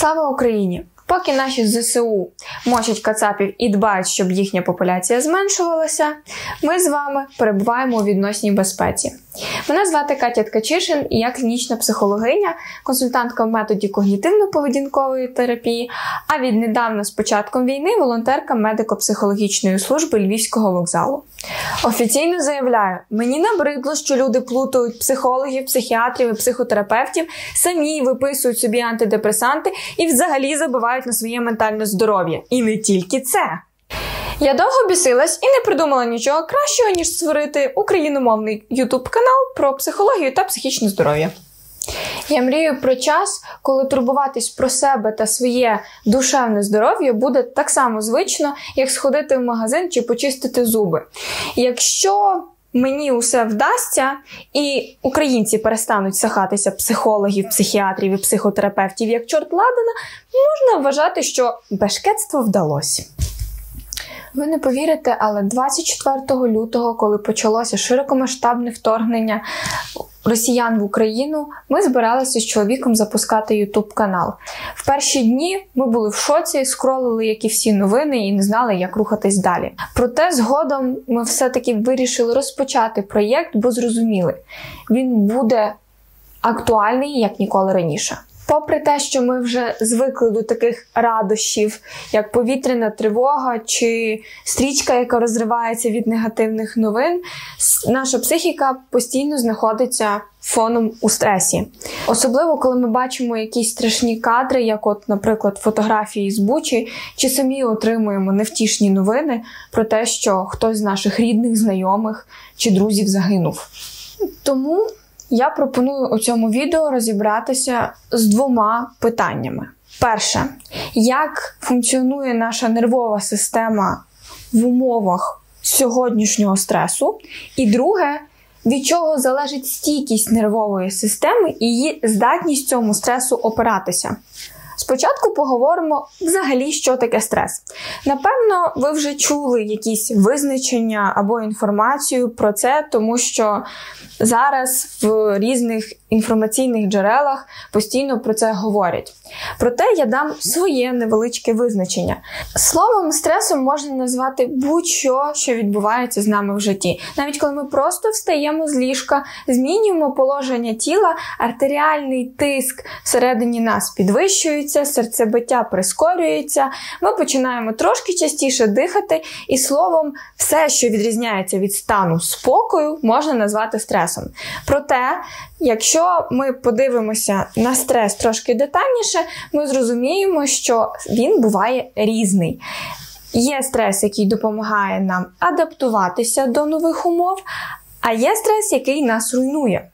Слава Україні! Поки наші ЗСУ мочать кацапів і дбають, щоб їхня популяція зменшувалася, ми з вами перебуваємо у відносній безпеці. Мене звати Катя Ткачишин, і я клінічна психологиня, консультантка в методі когнітивно-поведінкової терапії, а віднедавна з початком війни волонтерка медико-психологічної служби Львівського вокзалу. Офіційно заявляю, мені набридло, що люди плутають психологів, психіатрів і психотерапевтів, самі виписують собі антидепресанти і взагалі забувають на своє ментальне здоров'я. І не тільки це. Я довго бісилась і не придумала нічого кращого, ніж створити україномовний YouTube канал про психологію та психічне здоров'я. Я мрію про час, коли турбуватись про себе та своє душевне здоров'я буде так само звично, як сходити в магазин чи почистити зуби. Якщо мені усе вдасться, і українці перестануть сахатися психологів, психіатрів і психотерапевтів як чорт ладана, можна вважати, що бешкетство вдалося. Ви не повірите, але 24 лютого, коли почалося широкомасштабне вторгнення росіян в Україну, ми збиралися з чоловіком запускати Ютуб канал. В перші дні ми були в шоці, скролили, як і всі новини, і не знали, як рухатись далі. Проте згодом ми все-таки вирішили розпочати проєкт, бо зрозуміли, він буде актуальний як ніколи раніше. Попри те, що ми вже звикли до таких радощів, як повітряна тривога чи стрічка, яка розривається від негативних новин, наша психіка постійно знаходиться фоном у стресі. Особливо, коли ми бачимо якісь страшні кадри, як, от, наприклад, фотографії з Бучі, чи самі отримуємо невтішні новини про те, що хтось з наших рідних, знайомих чи друзів загинув. Тому я пропоную у цьому відео розібратися з двома питаннями. Перше, як функціонує наша нервова система в умовах сьогоднішнього стресу? І друге, від чого залежить стійкість нервової системи і її здатність цьому стресу опиратися. Спочатку поговоримо взагалі, що таке стрес. Напевно, ви вже чули якісь визначення або інформацію про це, тому що зараз в різних інформаційних джерелах постійно про це говорять. Проте я дам своє невеличке визначення. Словом, стресом можна назвати будь-що, що відбувається з нами в житті. Навіть коли ми просто встаємо з ліжка, змінюємо положення тіла, артеріальний тиск всередині нас підвищується, серцебиття прискорюється, ми починаємо трошки частіше дихати, і словом, все, що відрізняється від стану спокою, можна назвати стресом. Проте, якщо ми подивимося на стрес трошки детальніше, ми зрозуміємо, що він буває різний. Є стрес, який допомагає нам адаптуватися до нових умов, а є стрес, який нас руйнує.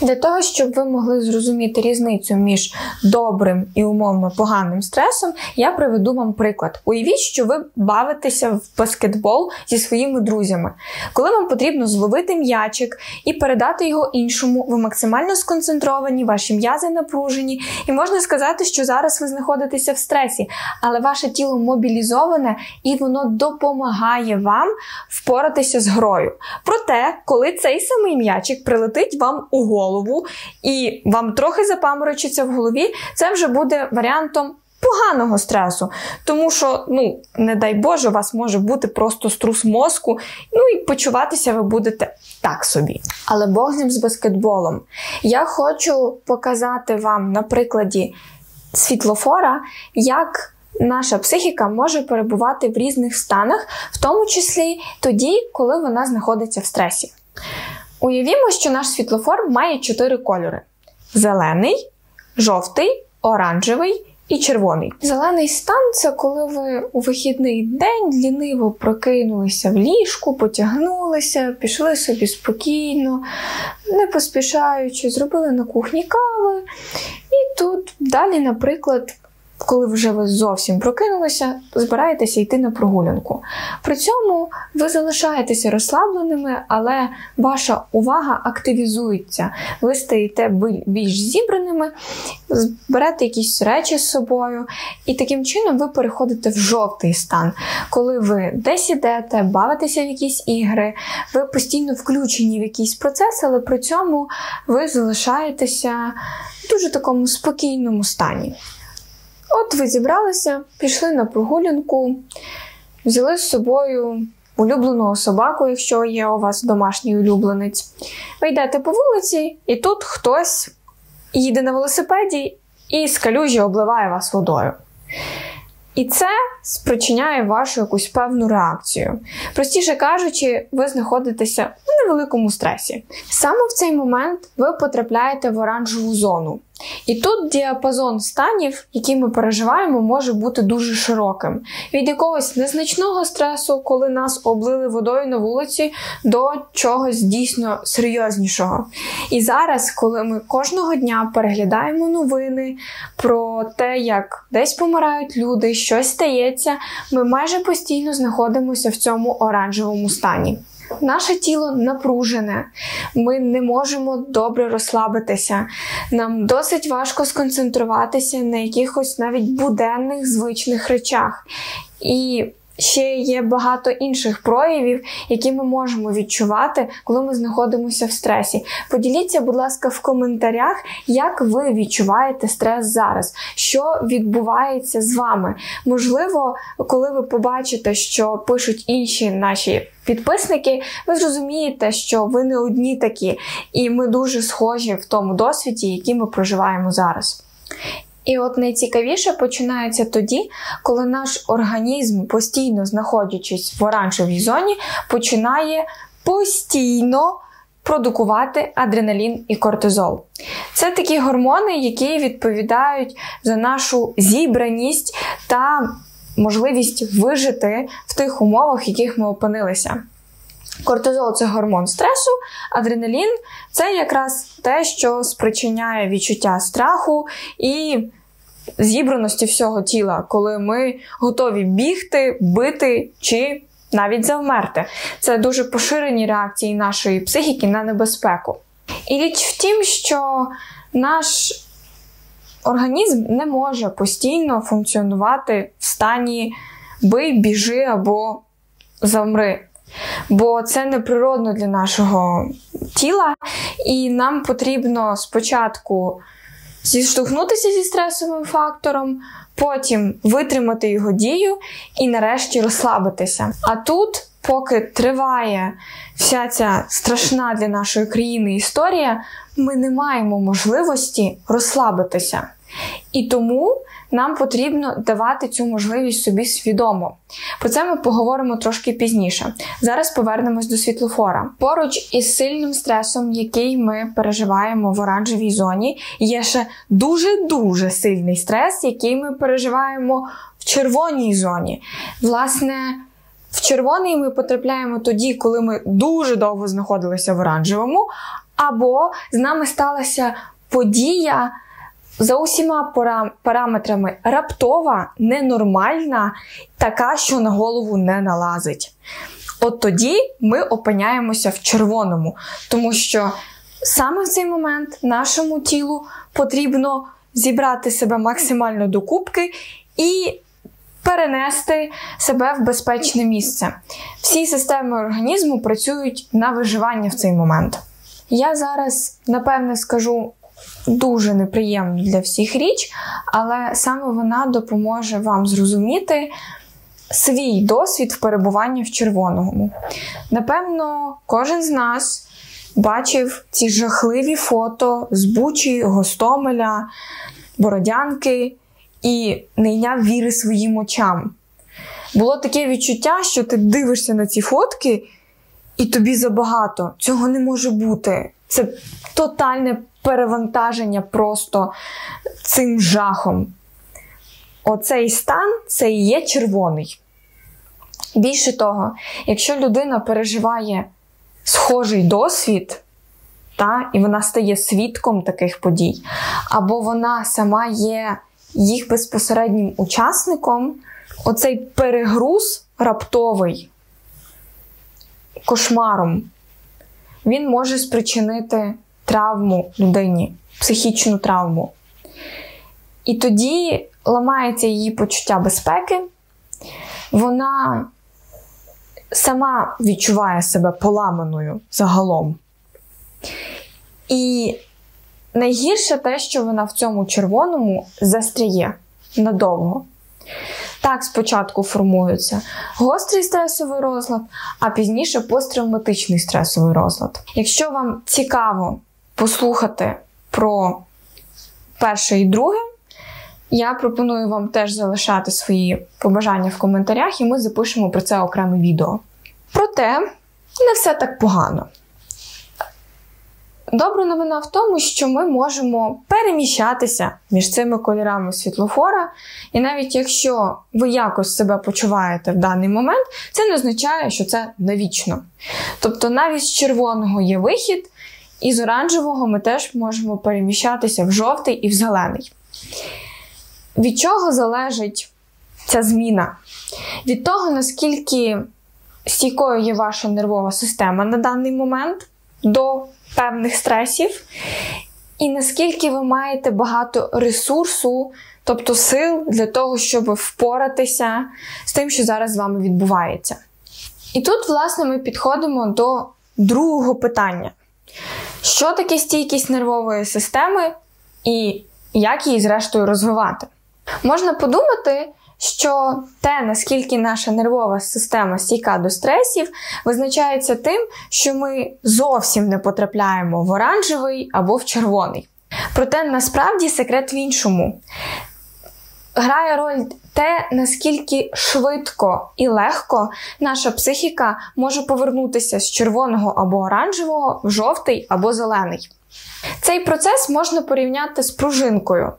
Для того, щоб ви могли зрозуміти різницю між добрим і умовно поганим стресом, я приведу вам приклад. Уявіть, що ви бавитеся в баскетбол зі своїми друзями. Коли вам потрібно зловити м'ячик і передати його іншому, ви максимально сконцентровані, ваші м'язи напружені, і можна сказати, що зараз ви знаходитеся в стресі, але ваше тіло мобілізоване і воно допомагає вам впоратися з грою. Проте, коли цей самий м'ячик прилетить вам у голову, і вам трохи запаморочиться в голові, це вже буде варіантом. Поганого стресу, тому що, ну, не дай Боже, у вас може бути просто струс мозку, ну і почуватися ви будете так собі. Але Бог з ним з баскетболом. Я хочу показати вам на прикладі світлофора, як наша психіка може перебувати в різних станах, в тому числі тоді, коли вона знаходиться в стресі. Уявімо, що наш світлофор має чотири кольори: зелений, жовтий, оранжевий і червоний. Зелений стан це коли ви у вихідний день ліниво прокинулися в ліжку, потягнулися, пішли собі спокійно, не поспішаючи, зробили на кухні кави. І тут далі, наприклад, коли вже ви зовсім прокинулися, збираєтеся йти на прогулянку. При цьому ви залишаєтеся розслабленими, але ваша увага активізується. Ви стаєте більш зібраними, берете якісь речі з собою, і таким чином ви переходите в жовтий стан, коли ви десь ідете, бавитеся в якісь ігри, ви постійно включені в якийсь процес, але при цьому ви залишаєтеся в дуже такому спокійному стані. От ви зібралися, пішли на прогулянку, взяли з собою улюбленого собаку, якщо є у вас домашній улюбленець. Ви йдете по вулиці, і тут хтось їде на велосипеді і з калюжі обливає вас водою. І це спричиняє вашу якусь певну реакцію. Простіше кажучи, ви знаходитеся в невеликому стресі. Саме в цей момент ви потрапляєте в оранжеву зону. І тут діапазон станів, які ми переживаємо, може бути дуже широким. Від якогось незначного стресу, коли нас облили водою на вулиці, до чогось дійсно серйознішого. І зараз, коли ми кожного дня переглядаємо новини про те, як десь помирають люди, щось стається, ми майже постійно знаходимося в цьому оранжевому стані. Наше тіло напружене, ми не можемо добре розслабитися. Нам досить важко сконцентруватися на якихось навіть буденних звичних речах. І ще є багато інших проявів, які ми можемо відчувати, коли ми знаходимося в стресі. Поділіться, будь ласка, в коментарях, як ви відчуваєте стрес зараз, що відбувається з вами. Можливо, коли ви побачите, що пишуть інші наші. Підписники, ви зрозумієте, що ви не одні такі, і ми дуже схожі в тому досвіді, який ми проживаємо зараз. І от найцікавіше починається тоді, коли наш організм, постійно знаходячись в оранжевій зоні, починає постійно продукувати адреналін і кортизол. Це такі гормони, які відповідають за нашу зібраність та можливість вижити в тих умовах, в яких ми опинилися. Кортизол це гормон стресу, адреналін це якраз те, що спричиняє відчуття страху і зібраності всього тіла, коли ми готові бігти, бити чи навіть завмерти. Це дуже поширені реакції нашої психіки на небезпеку. І річ в тім, що наш організм не може постійно функціонувати в стані бий, біжи або завмри. Бо це неприродно для нашого тіла, і нам потрібно спочатку зіштовхнутися зі стресовим фактором, потім витримати його дію і нарешті розслабитися. А тут, поки триває вся ця страшна для нашої країни історія, ми не маємо можливості розслабитися. І тому нам потрібно давати цю можливість собі свідомо. Про це ми поговоримо трошки пізніше. Зараз повернемось до світлофора. Поруч із сильним стресом, який ми переживаємо в оранжевій зоні, є ще дуже-дуже сильний стрес, який ми переживаємо в червоній зоні. Власне. В червоний ми потрапляємо тоді, коли ми дуже довго знаходилися в оранжевому, або з нами сталася подія, за усіма параметрами раптова, ненормальна, така, що на голову не налазить. От тоді ми опиняємося в червоному, тому що саме в цей момент нашому тілу потрібно зібрати себе максимально до кубки і перенести себе в безпечне місце. Всі системи організму працюють на виживання в цей момент. Я зараз напевне скажу дуже неприємна для всіх річ, але саме вона допоможе вам зрозуміти свій досвід в перебуванні в червоному. Напевно, кожен з нас бачив ці жахливі фото з Бучі, Гостомеля, Бородянки і не йняв віри своїм очам. Було таке відчуття, що ти дивишся на ці фотки, і тобі забагато. Цього не може бути. Це тотальне перевантаження просто цим жахом. Оцей стан це і є червоний. Більше того, якщо людина переживає схожий досвід, та, і вона стає свідком таких подій, або вона сама є їх безпосереднім учасником, оцей перегруз раптовий кошмаром, він може спричинити травму людині, психічну травму. І тоді ламається її почуття безпеки, вона сама відчуває себе поламаною загалом. І найгірше те, що вона в цьому червоному застряє. надовго. Так, спочатку формується гострий стресовий розлад, а пізніше посттравматичний стресовий розлад. Якщо вам цікаво послухати про перше і друге, я пропоную вам теж залишати свої побажання в коментарях, і ми запишемо про це окреме відео. Проте, не все так погано. Добра новина в тому, що ми можемо переміщатися між цими кольорами світлофора, і навіть якщо ви якось себе почуваєте в даний момент, це не означає, що це навічно. Тобто навіть з червоного є вихід, і з оранжевого ми теж можемо переміщатися в жовтий і в зелений. Від чого залежить ця зміна? Від того, наскільки стійкою є ваша нервова система на даний момент до певних стресів, і наскільки ви маєте багато ресурсу, тобто сил для того, щоб впоратися з тим, що зараз з вами відбувається. І тут, власне, ми підходимо до другого питання: що таке стійкість нервової системи і як її, зрештою, розвивати? Можна подумати, що те, наскільки наша нервова система стійка до стресів, визначається тим, що ми зовсім не потрапляємо в оранжевий або в червоний. Проте насправді секрет в іншому. Грає роль те, наскільки швидко і легко наша психіка може повернутися з червоного або оранжевого в жовтий або зелений. Цей процес можна порівняти з пружинкою.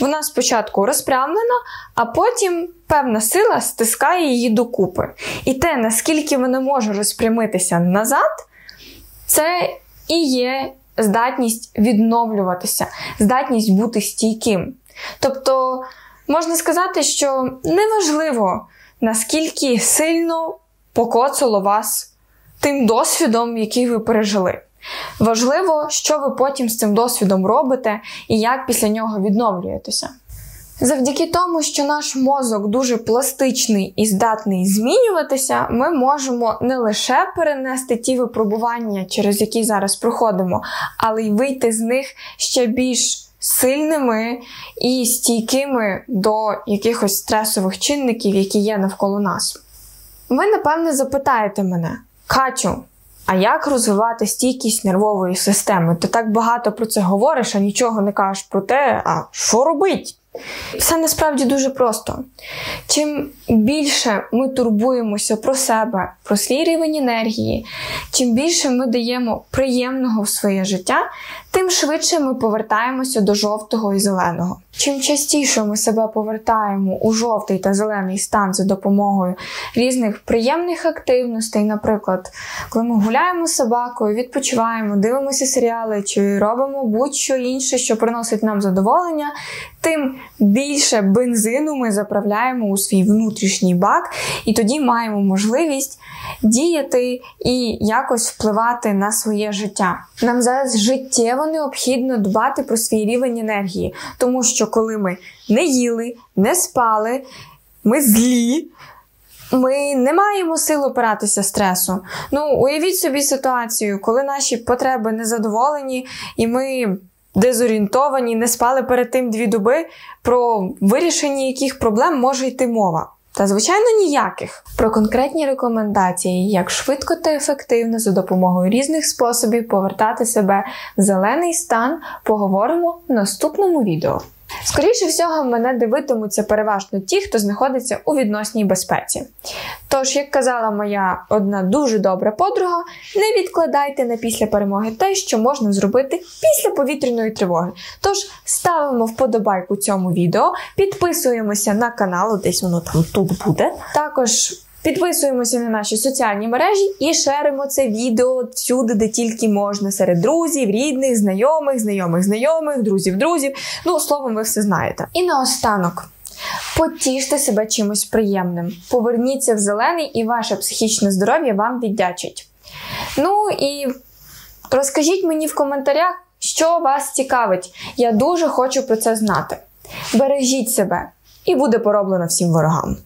Вона спочатку розпрямлена, а потім певна сила стискає її докупи. І те, наскільки вона може розпрямитися назад, це і є здатність відновлюватися, здатність бути стійким. Тобто, можна сказати, що неважливо, наскільки сильно покоцало вас тим досвідом, який ви пережили. Важливо, що ви потім з цим досвідом робите і як після нього відновлюєтеся. Завдяки тому, що наш мозок дуже пластичний і здатний змінюватися, ми можемо не лише перенести ті випробування, через які зараз проходимо, але й вийти з них ще більш сильними і стійкими до якихось стресових чинників, які є навколо нас. Ви, напевне, запитаєте мене, Катю, а як розвивати стійкість нервової системи? Ти так багато про це говориш, а нічого не кажеш про те, а що робить? Все насправді дуже просто. Чим більше ми турбуємося про себе, про свій рівень енергії, чим більше ми даємо приємного в своє життя, тим швидше ми повертаємося до жовтого і зеленого. Чим частіше ми себе повертаємо у жовтий та зелений стан за допомогою різних приємних активностей, наприклад, коли ми гуляємо з собакою, відпочиваємо, дивимося серіали чи робимо будь-що інше, що приносить нам задоволення, тим більше бензину ми заправляємо у свій внутрішній бак, і тоді маємо можливість діяти і якось впливати на своє життя. Нам зараз життєво необхідно дбати про свій рівень енергії, тому що коли ми не їли, не спали, ми злі. Ми не маємо сил опиратися стресу. Ну, уявіть собі ситуацію, коли наші потреби незадоволені, і ми дезорієнтовані, не спали перед тим дві доби, про вирішення яких проблем може йти мова. Та, звичайно, ніяких. Про конкретні рекомендації, як швидко та ефективно за допомогою різних способів повертати себе в зелений стан, поговоримо в наступному відео. Скоріше всього, мене дивитимуться переважно ті, хто знаходиться у відносній безпеці. Тож, як казала моя одна дуже добра подруга, не відкладайте на після перемоги те, що можна зробити після повітряної тривоги. Тож ставимо вподобайку цьому відео, підписуємося на канал, десь воно там тут буде. Також Підписуємося на наші соціальні мережі і шеримо це відео всюди, де тільки можна, серед друзів, рідних, знайомих, знайомих, знайомих, друзів, друзів. Ну, словом, ви все знаєте. І наостанок. Потіште себе чимось приємним. Поверніться в зелений, і ваше психічне здоров'я вам віддячить. Ну і розкажіть мені в коментарях, що вас цікавить. Я дуже хочу про це знати. Бережіть себе, і буде пороблено всім ворогам.